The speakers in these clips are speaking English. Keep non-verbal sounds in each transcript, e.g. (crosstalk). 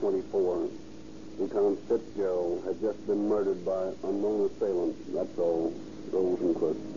24. Lieutenant Fitzgerald has just been murdered by unknown assailants. That's all. Rosenquist.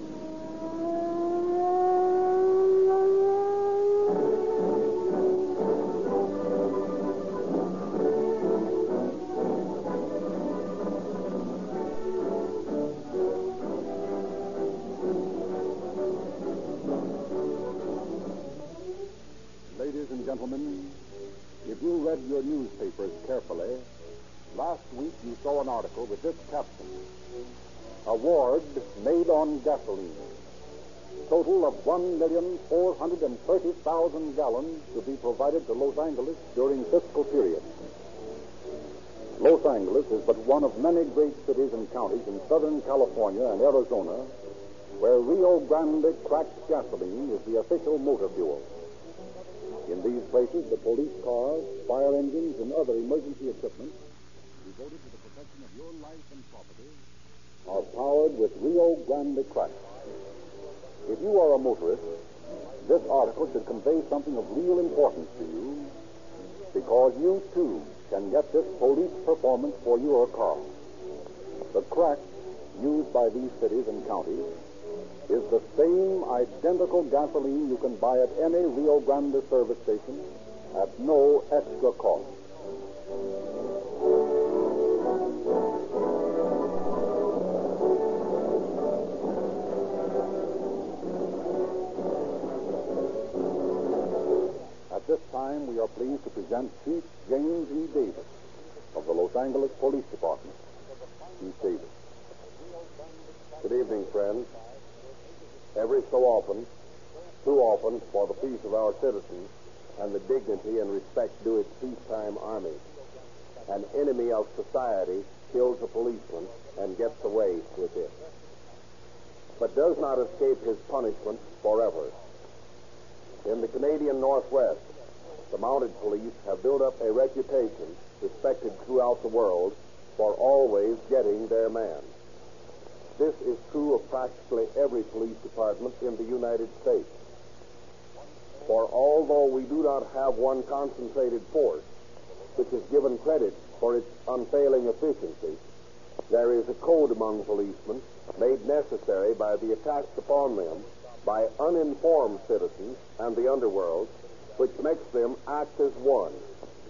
1,430,000 gallons to be provided to Los Angeles during fiscal period. Los Angeles is but one of many great cities and counties in Southern California and Arizona where Rio Grande cracked gasoline is the official motor fuel. In these places, the police cars, fire engines, and other emergency equipment devoted to the protection of your life and property are powered with Rio Grande crack. If you are a motorist, this article should convey something of real importance to you because you, too, can get this police performance for your car. The crack used by these cities and counties is the same identical gasoline you can buy at any Rio Grande service station at no extra cost. Time, we are pleased to present Chief James E. Davis of the Los Angeles Police Department. Chief Davis. Good evening, friends. Every so often, too often, for the peace of our citizens and the dignity and respect due its peacetime army, an enemy of society kills a policeman and gets away with it, but does not escape his punishment forever. In the Canadian Northwest, the mounted police have built up a reputation respected throughout the world for always getting their man. This is true of practically every police department in the United States. For although we do not have one concentrated force, which is given credit for its unfailing efficiency, there is a code among policemen made necessary by the attacks upon them by uninformed citizens and the underworld, which makes them act as one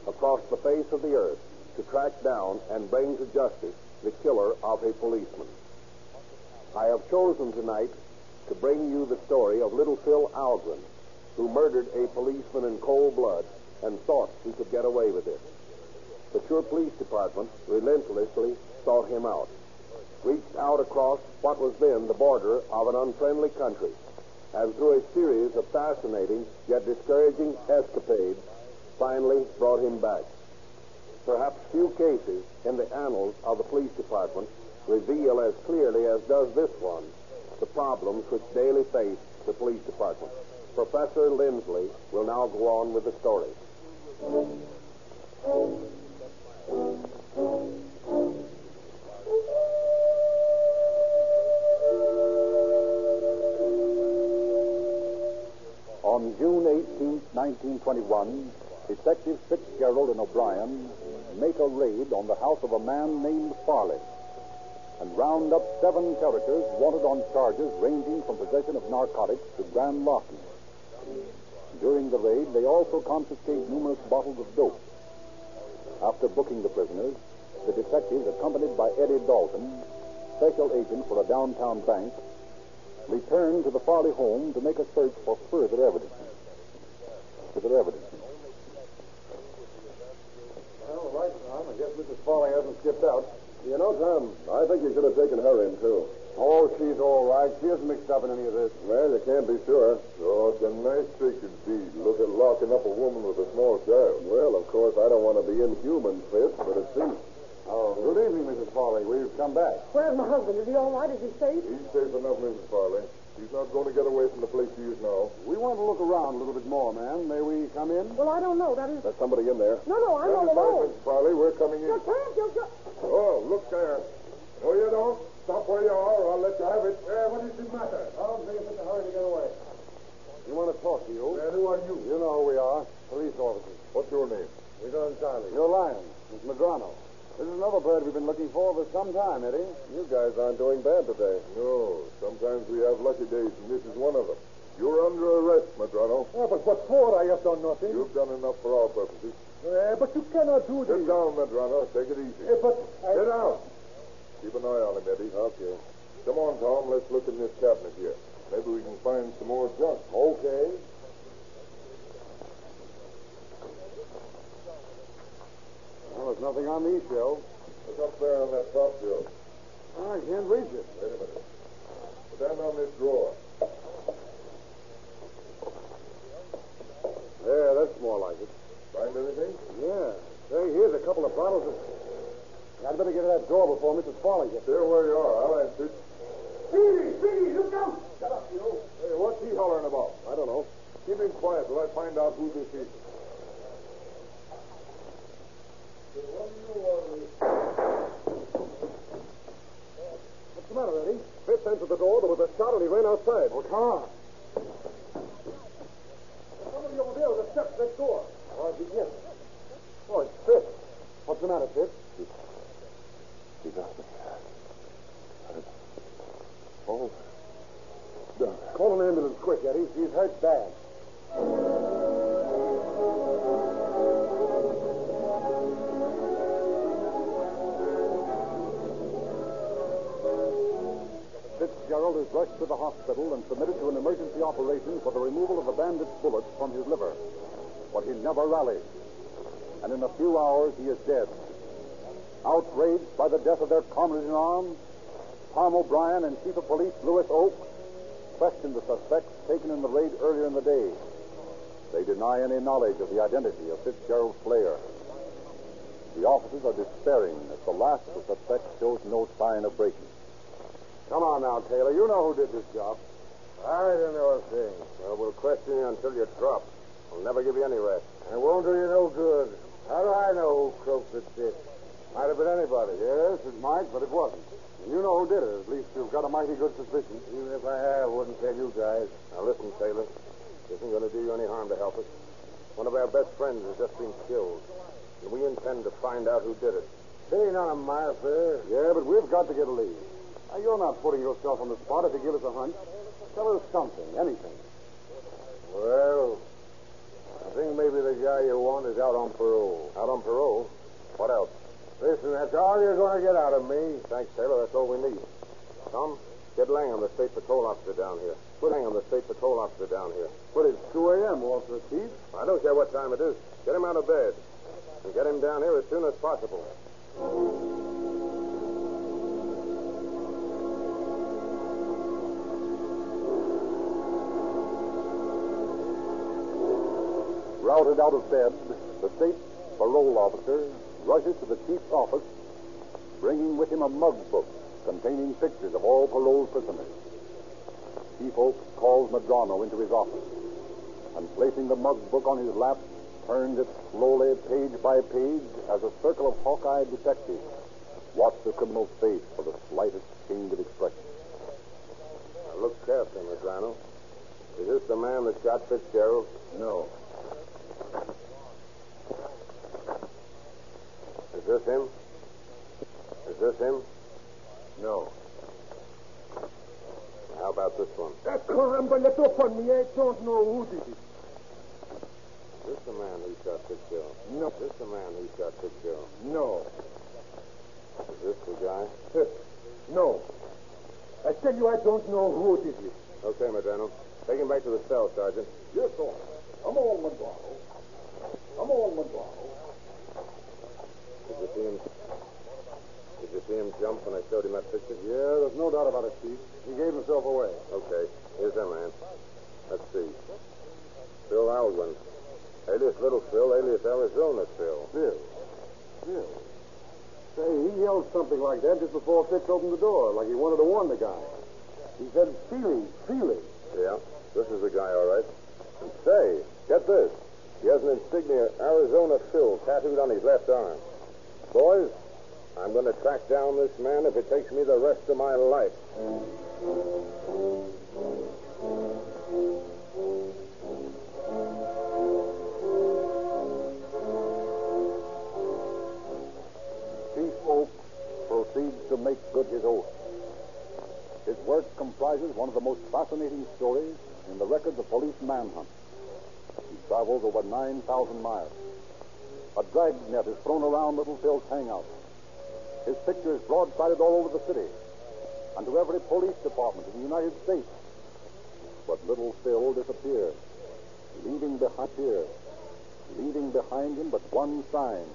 across the face of the earth to track down and bring to justice the killer of a policeman. I have chosen tonight to bring you the story of little Phil Alguin, who murdered a policeman in cold blood and thought he could get away with it. But your Police Department relentlessly sought him out, reached out across what was then the border of an unfriendly country, and through a series of fascinating yet discouraging escapades, finally brought him back. Perhaps few cases in the annals of the police department reveal as clearly as does this one the problems which daily face the police department. Professor Lindsley will now go on with the story. On June 18, 1921, Detectives Fitzgerald and O'Brien make a raid on the house of a man named Farley and round up seven characters wanted on charges ranging from possession of narcotics to grand larceny. During the raid, they also confiscate numerous bottles of dope. After booking the prisoners, the detectives, accompanied by Eddie Dalton, special agent for a downtown bank, return to the Farley home to make a search for further evidence. Further evidence. Well, right, Tom. I guess Mrs. Farley hasn't skipped out. You know, Tom, I think you should have taken her in, too. Oh, she's all right. She isn't mixed up in any of this. Well, you can't be sure. Oh, it's a nice trick indeed. Look at locking up a woman with a small child. Well, of course, I don't want to be inhuman, Fitz, but it seems. Oh, good evening, Mrs. Farley. We've come back. Where's my husband? Is he all right? Is he safe? He's safe enough, Mrs. Farley. He's not going to get away from the place he is now. We want to look around a little bit more, ma'am. May we come in? Well, I don't know. That is. There's somebody in there. No, no, I'm all Stand alone. Mrs. Farley. We're coming in. You in. can't. You just. Oh, look there. No, you don't. Stop where you are, or I'll let you have it. Uh, what does it matter? Tom's in such a hurry to get away. You want to talk to you? And who are you? You know who we are. Police officers. What's your name? We're Gonzalez. You're lying. It's Madrano. This is another bird we've been looking for for some time, Eddie. You guys aren't doing bad today. No, sometimes we have lucky days, and this is one of them. You're under arrest, Madrano. Yeah, but what for? I have done nothing. You've done enough for our purposes. Uh, but you cannot do this. Sit down, Madrano. Take it easy. Uh, but I... Sit down. Keep an eye on him, Eddie. Okay. Come on, Tom. Let's look in this cabinet here. Maybe we can find some more junk. Okay. Well, there's nothing on these shelves. Look up there on that top shelf. Oh, I can't reach it. Wait a minute. Put that on this drawer. There, that's more like it. Find anything? Yeah. Say, here's a couple of bottles of... I'd better get to that door before Mrs. Farley gets there. where you are. I'll answer. Speedy! Speedy! Look out! Shut up, you. Hey, what's he hollering about? I don't know. Keep him quiet till I find out who this is. What's the matter, Eddie? Fitz entered the door. There was a shot, and he ran outside. Well, come on. Somebody over there with the steps next door. Oh, he yes. Oh, it's Fitz. What's the matter, Fitz? He got me. Oh. Done. Call an ambulance quick, Eddie. He's hurt bad. Fitzgerald is rushed to the hospital and submitted to an emergency operation for the removal of the bandit's bullets from his liver. But he never rallies. And in a few hours, he is dead. Outraged by the death of their comrade in arms, Tom O'Brien and Chief of Police Louis Oak questioned the suspects taken in the raid earlier in the day. They deny any knowledge of the identity of Fitzgerald's slayer. The officers are despairing as the last of the suspects shows no sign of breaking. Come on now, Taylor. You know who did this job. I don't know a thing. Well, we'll question you until you drop. We'll never give you any rest. It won't do you no good. How do I know who croaked at this? Might have been anybody. Yes, it might, but it wasn't. And you know who did it. At least you've got a mighty good suspicion. Even if I have, I wouldn't tell you guys. Now, listen, Taylor. This isn't going to do you any harm to help us. One of our best friends has just been killed. And we intend to find out who did it. It ain't none of my affair. Yeah, but we've got to get a lead. Now, you're not putting yourself on the spot if you give us a hunch. Tell us something, anything. Well, I think maybe the guy you want is out on parole. Out on parole? What else? Listen, that's all you're going to get out of me. Thanks, Taylor. That's all we need. Tom, get Langham, the state patrol officer down here. Put Langham, the state patrol officer down here. But it's 2 a.m., Walter, Chief. I don't care what time it is. Get him out of bed. And get him down here as soon as possible. Routed out of bed, the state parole officer rushes to the chief's office, bringing with him a mug book containing pictures of all parole prisoners. Chief Oak calls Madrano into his office and, placing the mug book on his lap, turns it slowly, page by page, as a circle of hawk-eyed detectives watch the criminal's face for the slightest change of expression. Now, look carefully, Madrano. Is this the man that shot Fitzgerald? No. Is this him? Is this him? No. How about this one? Caramba, let up on me. I don't know who did it. Is this the man who shot Fitzgerald? No. Is this the man who shot Fitzgerald? No. Is this the guy? Uh, (laughs) no. I tell you, I don't know who did it. Okay, Madrano. Take him back to the cell, Sergeant. Yes, sir. Come on, Madrano. Come on, Madrano. Did you see him? Did you see him jump when I showed him that picture? Yeah, there's no doubt about it, Chief. He gave himself away. Okay. Here's that man. Let's see. Phil Alguin. Alias Little Phil, alias Arizona Phil. Phil. Phil. Say, he yelled something like that just before Fitz opened the door, like he wanted to warn the guy. He said, Feely, Feely. Yeah, this is the guy, all right. And say, get this. He has an insignia, Arizona Phil, tattooed on his left arm. Boys, I'm going to track down this man if it takes me the rest of my life. Chief Oak proceeds to make good his oath. His work comprises one of the most fascinating stories in the records of police manhunt. Travels over 9,000 miles. A dragnet is thrown around Little Phil's hangout. His picture is broadsided all over the city and to every police department in the United States. But Little Phil disappears, leaving behind here, leaving behind him but one sign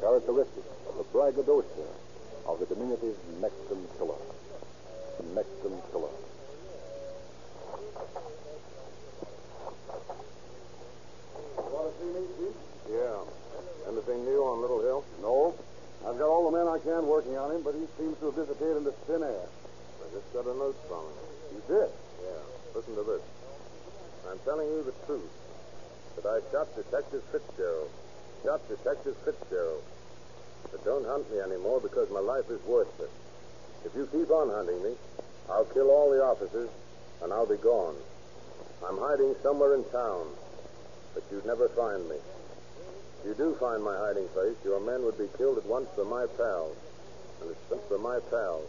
characteristic of the braggadocio of the diminutive Mexican killer. The Mexican killer. Want to see me, Chief? Yeah. Anything new on Little Phil? No. I've got all the men I can working on him, but he seems to have disappeared into thin air. I just got a note from him. You did? Yeah. Listen to this. I'm telling you the truth. That I shot Detective Fitzgerald. Shot Detective Fitzgerald. But don't hunt me anymore because my life is worthless. If you keep on hunting me, I'll kill all the officers and I'll be gone. I'm hiding somewhere in town, but you'd never find me. If you do find my hiding place, your men would be killed at once for my pals. And it's sent for my pals.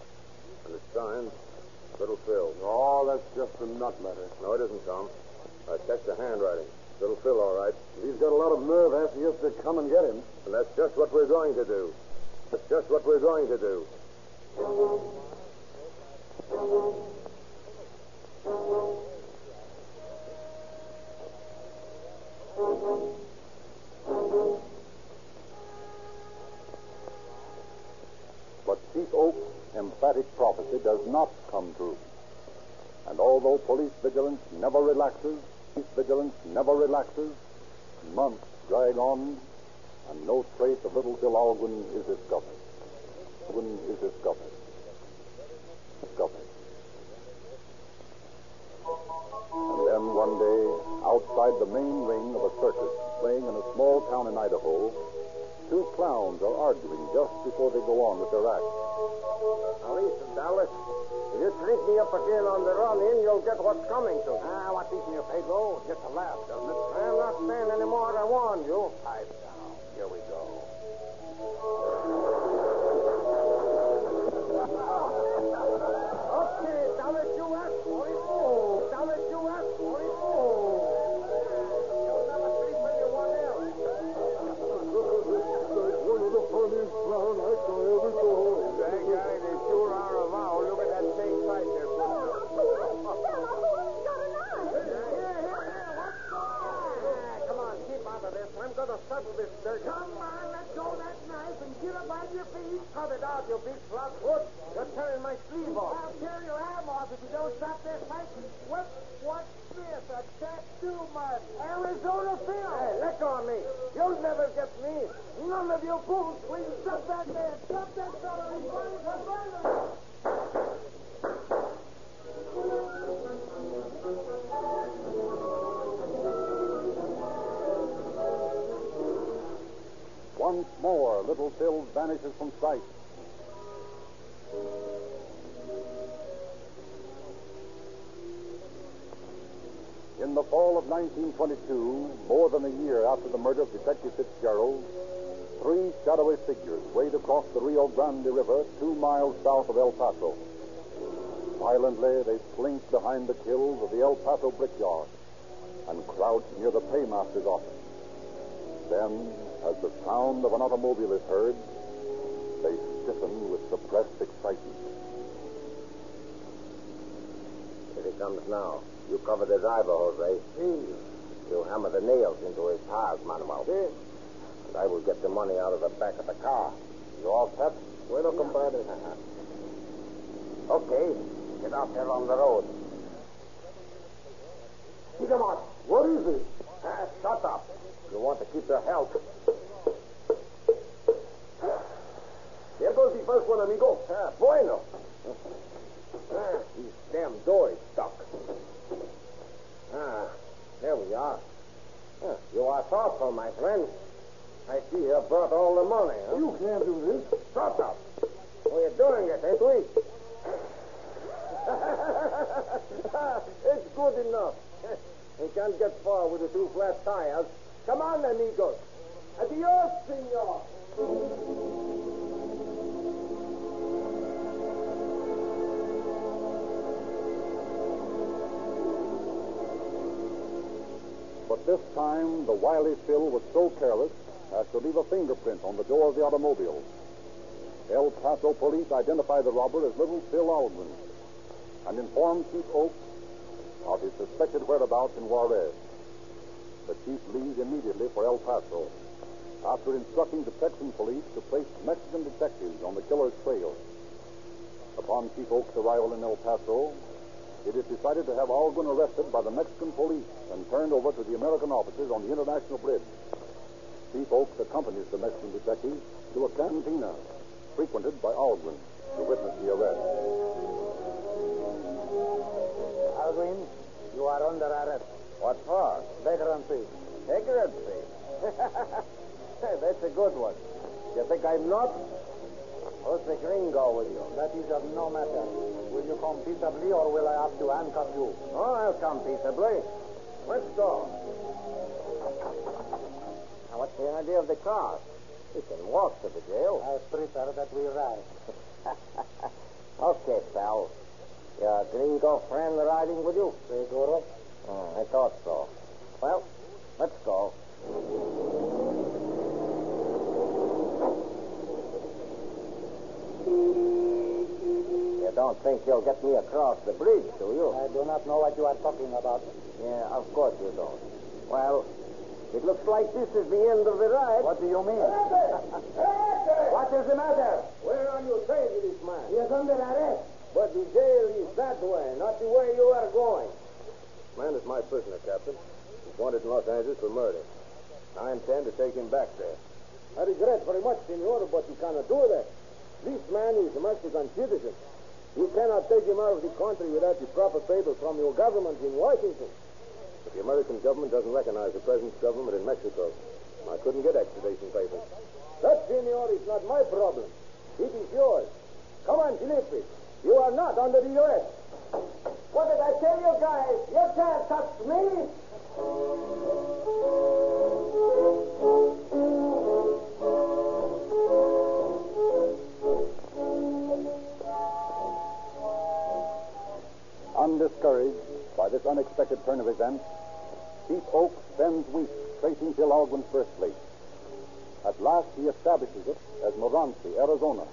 And it's signed Little Phil. Oh, that's just a nut letter. No, it isn't, Tom. I checked the handwriting. Little Phil, all right. He's got a lot of nerve asking us to come and get him. And that's just what we're going to do. That's just what we're going to do. But Chief Oak's emphatic prophecy does not come true. And although police vigilance never relaxes, police vigilance never relaxes, months drag on, and no trace of little Phil Alguin is discovered. Alguin is discovered. Discovered. Outside the main ring of a circus playing in a small town in Idaho, two clowns are arguing just before they go on with their act. Now listen, Dallas. If you trick me up again on the run in, you'll get what's coming to me. Ah, what's eating you, Pedro? Just a laugh, doesn't it? I'm not saying any more. I warned you. Pipe down. Three shadowy figures wade across the Rio Grande River two miles south of El Paso. Silently, they slink behind the kills of the El Paso brickyard and crouch near the paymaster's office. Then, as the sound of an automobile is heard, they stiffen with suppressed excitement. Here he comes now. You cover the driver, Jose. You hammer the nails into his tires, Manuel. And I will get the money out of the back of the car. You all set? Bueno, compadre. Okay. Get out there on the road. Come on. What is it? Ah, shut up. You want to keep your health. There goes the first one, amigo. Ah, bueno. Ah, this damn door is stuck. Ah, there we are. Ah, you are thoughtful, my friend. I see you brought all the money, huh? You can't do this. Shut up. We're doing it, ain't we? (laughs) it's good enough. we can't get far with the two flat tires. Come on, amigos. Adios, senor. But this time, the wily Phil was so careless as to leave a fingerprint on the door of the automobile. El Paso police identify the robber as little Phil Alguin and inform Chief Oaks of his suspected whereabouts in Juarez. The chief leaves immediately for El Paso after instructing the Texan police to place Mexican detectives on the killer's trail. Upon Chief Oaks' arrival in El Paso, it is decided to have Alguin arrested by the Mexican police and turned over to the American officers on the International Bridge. Chief Oaks accompanies the Mexican detective to a cantina frequented by Alguin to witness the arrest. Alguin, you are under arrest. What for? Vagrancy. Ignorancy. (laughs) That's a good one. You think I'm not? Who's the gringo with you? That is of no matter. Will you come peaceably or will I have to handcuff you? Oh, I'll come peaceably. Let's go. Now, what's the idea of the car? We can walk to the jail. I prefer that we ride. (laughs) okay, pal. Your gringo friend riding with you? Seguro? Oh, hmm, I thought so. Well, let's go. You don't think you'll get me across the bridge, do you? I do not know what you are talking about. Yeah, of course you don't. Well, it looks like this is the end of the ride. What do you mean? What is the matter? Where are you taking this man? He is under arrest. But the jail is that way, not the way you are going. Man is my prisoner, Captain. He's wanted in Los Angeles for murder. I intend to take him back there. I regret very much, senor, but you cannot do that. This man is a Mexican citizen. You cannot take him out of the country without the proper papers from your government in Washington. But the American government doesn't recognize the present government in Mexico. I couldn't get extradition papers. That, senor, is not my problem. It is yours. Come on, Felipe. You are not under the U.S. What did I tell you guys? You can't touch me. Undiscouraged by this unexpected turn of events, Chief Oaks spends weeks tracing Phil Alguin's birthplace. At last, he establishes it as Morenci, Arizona,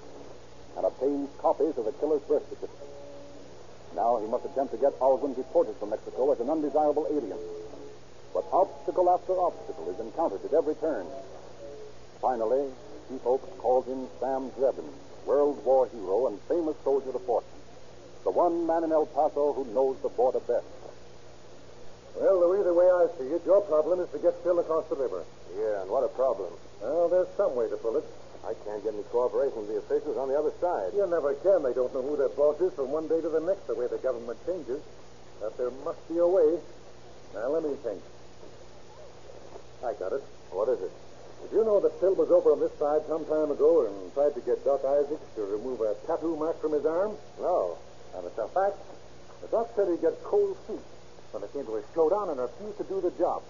and obtains copies of the killer's birth certificate. Now he must attempt to get Alguin deported from Mexico as an undesirable alien. But obstacle after obstacle is encountered at every turn. Finally, Chief Oaks calls in Sam Dreben, World War hero and famous soldier of fortune. The one man in El Paso who knows the border best. Well, Louis, the way I see it, your problem is to get Phil across the river. Yeah, and what a problem. Well, there's some way to pull it. I can't get any cooperation from the officials on the other side. You never can. They don't know who their boss is from one day to the next, the way the government changes. But there must be a way. Now, let me think. I got it. What is it? Did you know that Phil was over on this side some time ago and tried to get Doc Isaacs to remove a tattoo mark from his arm? No. And it's a fact. The doc said he'd get cold feet when it came to his slowdown and refused to do the job.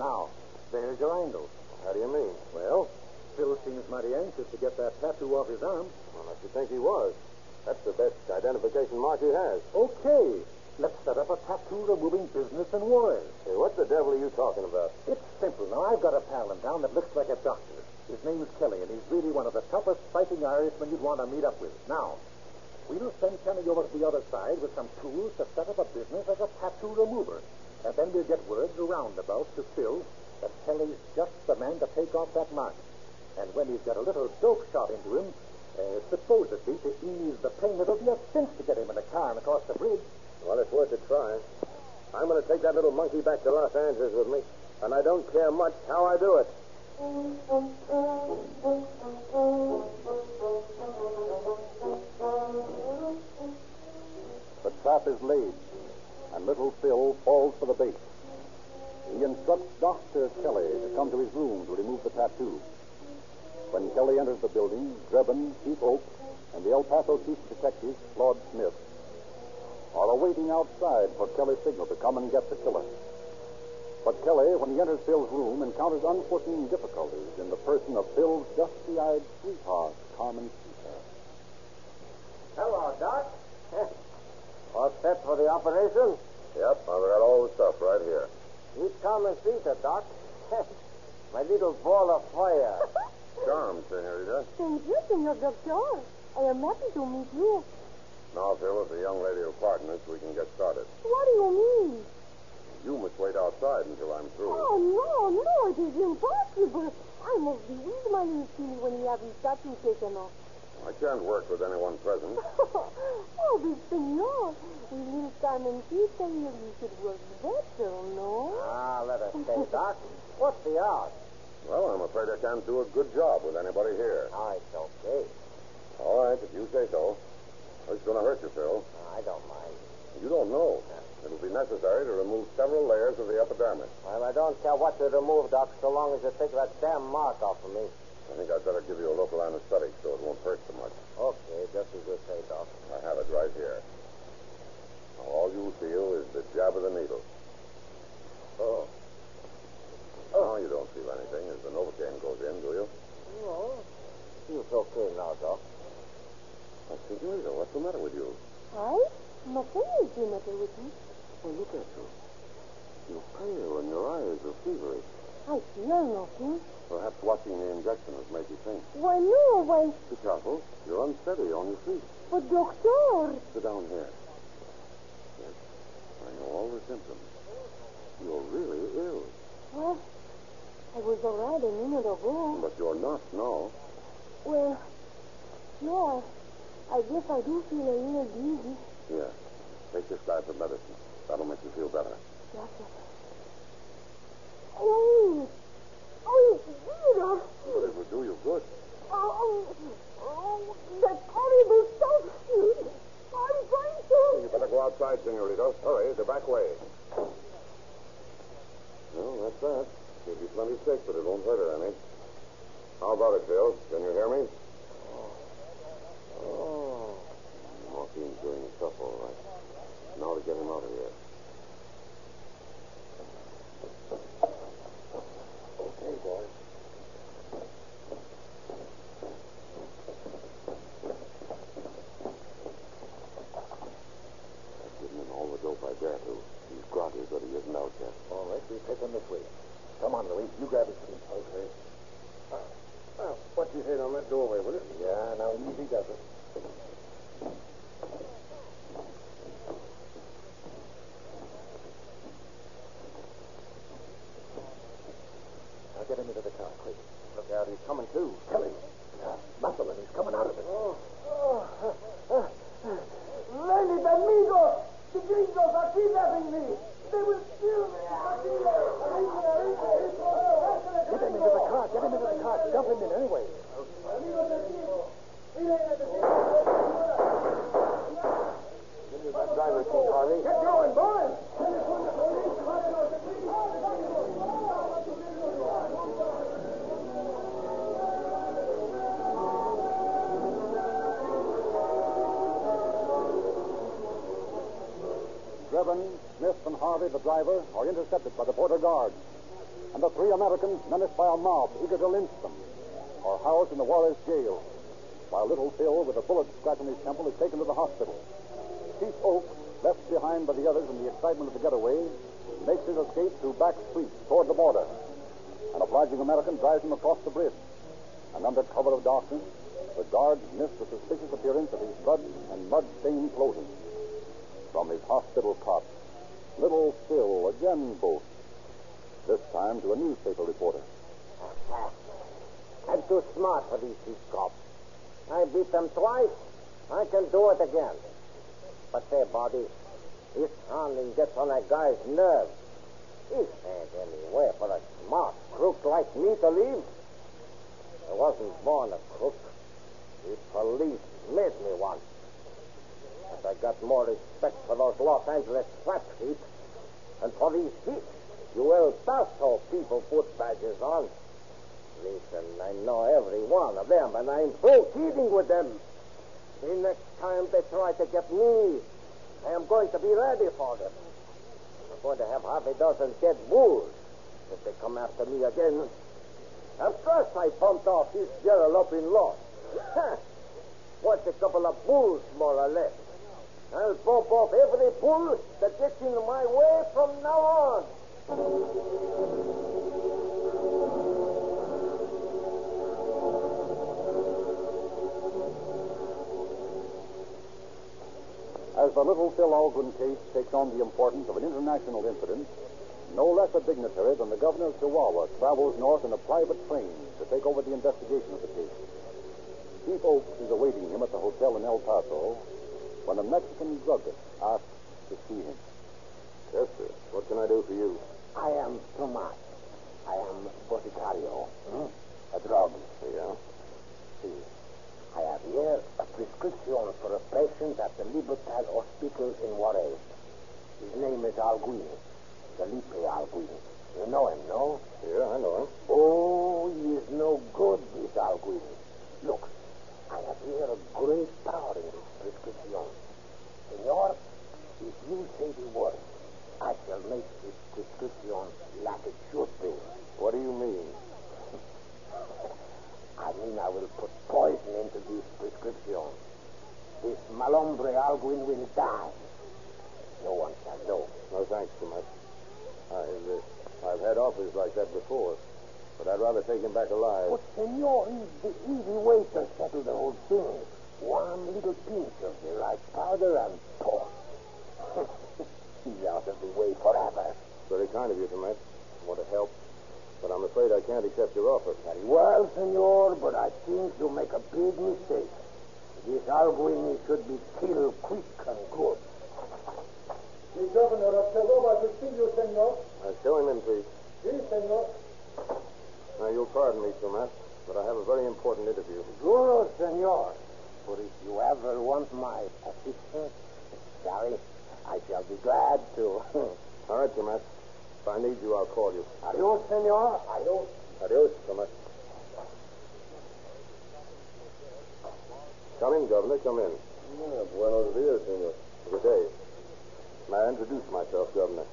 Now, there's your angle. How do you mean? Well, Phil seems mighty anxious to get that tattoo off his arm. Well, I should think he was. That's the best identification mark he has. Okay, let's set up a tattoo removing business in Juarez. Hey, what the devil are you talking about? It's simple. Now, I've got a pal in town that looks like a doctor. His name's Kelly, and he's really one of the toughest fighting Irishmen you'd want to meet up with. Now, we'll send Kenny over to the other side with some tools to set up a business as a tattoo remover. And then we'll get word roundabout to Phil that Kelly's just the man to take off that mark. And when he's got a little dope shot into him, uh, supposedly to ease the pain, it'll be a cinch to get him in a car and across the bridge. Well, it's worth a try. I'm going to take that little monkey back to Los Angeles with me, and I don't care much how I do it. The trap is laid, and little Phil falls for the bait. He instructs Dr. Kelly to come to his room to remove the tattoo. When Kelly enters the building, Dreben, Chief Oaks, and the El Paso Chief Detective, Claude Smith, are awaiting outside for Kelly's signal to come and get the killer. But Kelly, when he enters Phil's room, encounters unforeseen difficulties in the person of Phil's dusty-eyed sweetheart, Carmen Peter. Hello, Doc. (laughs) All set for the operation? Yep, I've got all the stuff right here. He's common Peter, Doc. (laughs) My little ball of fire. (laughs) Charmed, Senorita. Thank you, Senor Doctor. I am happy to meet you. Now, Phil, if the young lady will pardon us, we can get started. What do you mean? You must wait outside until I'm through. Oh, no, no, it is impossible. I must be with my little Tilly when we have his tattoo taken off. I can't work with anyone present. (laughs) oh, but senor, we little Carmen Tita here, you should work better, no? Ah, let us stay, (laughs) Doc. What's the odds? Well, I'm afraid I can't do a good job with anybody here. Oh, it's okay. All right, if you say so. It's going to hurt you, Phil. I don't mind. You don't know. It'll be necessary to remove several layers of the epidermis. Well, I don't care what you remove, Doc, so long as you take that damn mark off of me. I think I'd better give you a local anesthetic so it won't hurt so much. Okay, just as you say, Doc. I have it right here. Now, all you feel is the jab of the needle. Oh. Oh, you don't feel anything as the Novocaine goes in, do you? No. Feels okay now, Doc. Now, Senorita, what's the matter with you? I? Nothing is the matter with me. Look at you. You're pale and your eyes are feverish. I feel nothing. Perhaps watching the injection has made you think. Why, no, why... Be careful. You're unsteady on your feet. But, doctor... Sit down here. Yes, I know all the symptoms. You're really ill. Well, I was all right a minute ago. But you're not now. Well, no, I, I guess I do feel a little dizzy. Yes. take this glass of medicine. That'll make you feel better. Doctor. Oh, oh, Peter. But it will do you good. Oh, oh, oh that horrible stuff. I'm going to... You better go outside, Senorita. Hurry, the back way. Well, that's that. She'll be plenty sick, but it won't hurt her any. How about it, Phil? Can you hear me? Oh. Morphine's doing the stuff all right. Now to get him out of here. Okay, boys. I've given him all the dope I dare to. He's groggy, but he isn't out yet. All right, we take him this way. Come on, Louis. You grab his feet. Okay. Well, what you say on that doorway, will it? Yeah, now easy does are intercepted by the border guards. And the three Americans, menaced by a mob eager to lynch them, are housed in the Juarez jail, while little Phil, with a bullet scratch in his temple, is taken to the hospital. Chief Oak, left behind by the others in the excitement of the getaway, makes his escape through back streets toward the border. An obliging American drives him across the bridge. And under cover of darkness, the guards miss the suspicious appearance of his blood and mud-stained clothing. From his hospital cot, little Phil again boasts, this time to a newspaper reporter. I'm too smart for these cheap cops. I beat them twice. I can do it again. But say, Bobby, this hounding gets on that guy's nerves. This ain't anywhere for a smart crook like me to leave. I wasn't born a crook. The police made me one. But I got more respect for those Los Angeles trap feet than for these heat, you El Paso people put badges on. Listen, I know every one of them, and I'm kidding with them. The next time they try to get me, I am going to be ready for them. I'm going to have half a dozen dead bulls if they come after me again. Of course I pumped off his girl up in law. (laughs) What's a couple of bulls, more or less? I'll bump off every bull that gets in my way from now on. As the little Phil Alguin case takes on the importance of an international incident, no less a dignitary than the governor of Chihuahua travels north in a private train to take over the investigation of the case. Chief Oaks is awaiting him at the hotel in El Paso when a Mexican druggist asked to see him. Yes, sir. What can I do for you? I am Tomas. I am Boticario. Hmm? A drug. Yeah? See, I have here a prescription for a patient at the Libertad Hospital in Juarez. His name is Alguin. Felipe Alguin. You know him, no? Yeah, I know him. Oh, he is no good, this Alguin. Look, I have here a great power in this prescription. Senor, if you say the word, I shall make this prescription like it should be. What do you mean? I mean I will put poison into this prescription. This malombre Alguin will die. No one shall know. No, thanks too much. I've, uh, I've had offers like that before, but I'd rather take him back alive. But, senor, he's the easy way to settle the whole thing. One little pinch of the right powder and poof. he's out of the way forever. Very kind of you, Tomas. I want to help, but I'm afraid I can't accept your offer. Very well, senor, but I think you make a big mistake. This Alguin he should be killed quick and good. The governor of Chihuahua to see you, senor. Uh, show him in, please. Si, senor. Now, you'll pardon me, Tomas, but I have a very important interview. Sure, senor. But if you ever want my assistance, sorry, I shall be glad to. (laughs) All right, Tomas. If I need you, I'll call you. Adios, senor. Adios. Adios, Tomas. Come in, Governor. Come in. buenos dias, senor. Good day. May I introduce myself, Governor?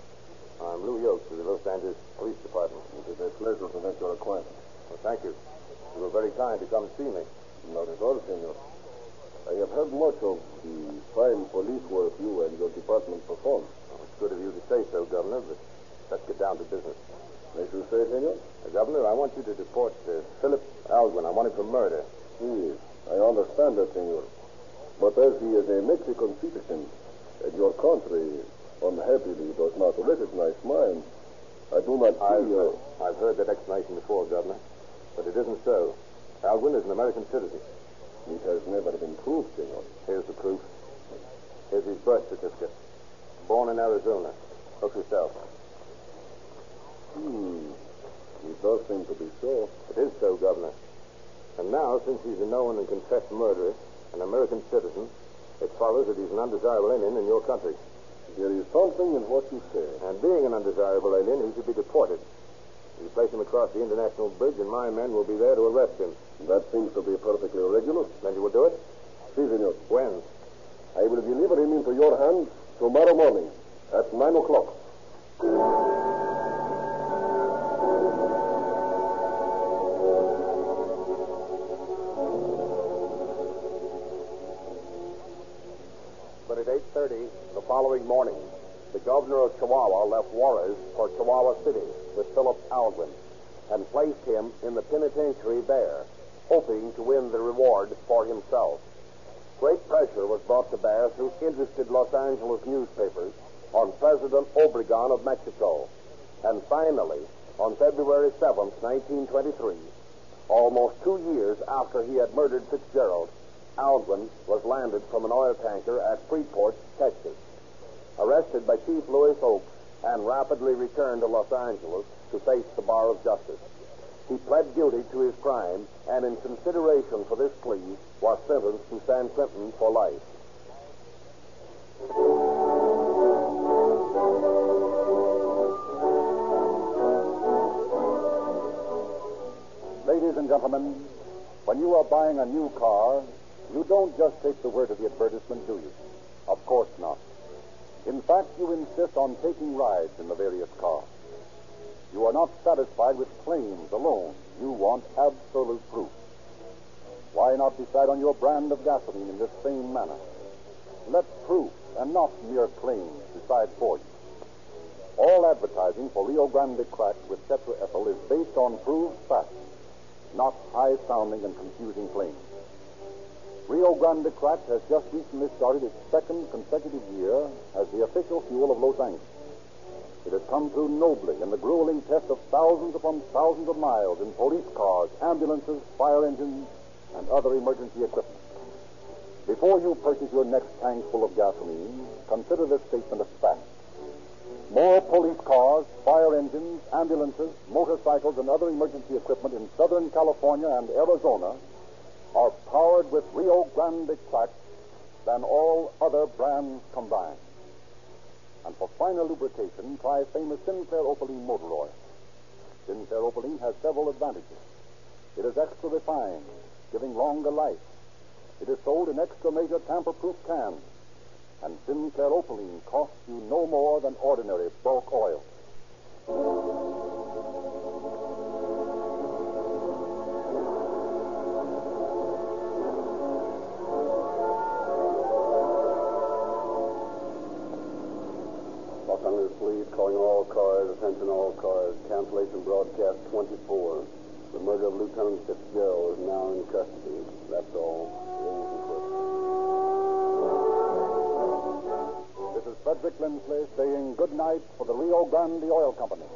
I'm Lou Oaks of the Los Angeles Police Department. It is a pleasure to make your acquaintance. Well, thank you. You were very kind to come see me. Not at all, senor. I have heard much of the fine police work you and your department perform. Well, it's good of you to say so, Governor, but let's get down to business. As you say, senor? Uh, Governor, I want you to deport uh, Philip Alguin. I want him for murder. Yes, I understand that, senor. But as he is a Mexican citizen, and your country unhappily does not recognize mine, I do not see I've, your... uh, I've heard that explanation before, Governor, but it isn't so. Alguin is an American citizen. It has never been proved, senor. Here's the proof. Here's his birth certificate. Born in Arizona. Look yourself. Hmm. It does seem to be so. It is so, Governor. And now, since he's a known and confessed murderer, an American citizen, it follows that he's an undesirable alien in your country. There is something in what you say. And being an undesirable alien, he should be deported. You place him across the international bridge, and my men will be there to arrest him. That seems to be perfectly regular. Then you will do it? Si, senor. When? I will deliver him into your hands tomorrow morning at 9 o'clock. But at 8.30 the following morning, the governor of Chihuahua left Juarez for Chihuahua City with Philip Alguin and placed him in the penitentiary there, hoping to win the reward for himself. Great pressure was brought to bear through interested Los Angeles newspapers on President Obregon of Mexico. And finally, on February 7th, 1923, almost two years after he had murdered Fitzgerald, Alguin was landed from an oil tanker at Freeport, Texas. Arrested by Chief Louis Oaks and rapidly returned to Los Angeles to face the bar of justice. He pled guilty to his crime and, in consideration for this plea, was sentenced to San Quentin for life. Ladies and gentlemen, when you are buying a new car, you don't just take the word of the advertisement, do you? Of course not. In fact, you insist on taking rides in the various cars. You are not satisfied with claims alone. You want absolute proof. Why not decide on your brand of gasoline in this same manner? Let proof and not mere claims decide for you. All advertising for Rio Grande crack with tetraethyl is based on proved facts, not high sounding and confusing claims. Rio Grande crack has just recently started its second consecutive year as the official fuel of Los Angeles. It has come through nobly in the grueling test of thousands upon thousands of miles in police cars, ambulances, fire engines, and other emergency equipment. Before you purchase your next tank full of gasoline, consider this statement of fact. More police cars, fire engines, ambulances, motorcycles, and other emergency equipment in Southern California and Arizona are powered with Rio Grande crack than all other brands combined. And for finer lubrication, try famous Sinclair Opaline motor oil. Sinclair Opaline has several advantages. It is extra refined, giving longer life. It is sold in extra major tamper-proof cans. And Sinclair Opaline costs you no more than ordinary bulk oil. 24. The murder of Lieutenant Fitzgerald is now in custody. That's all. This is Frederick Lindsley saying good night for the Rio Grande Oil Company.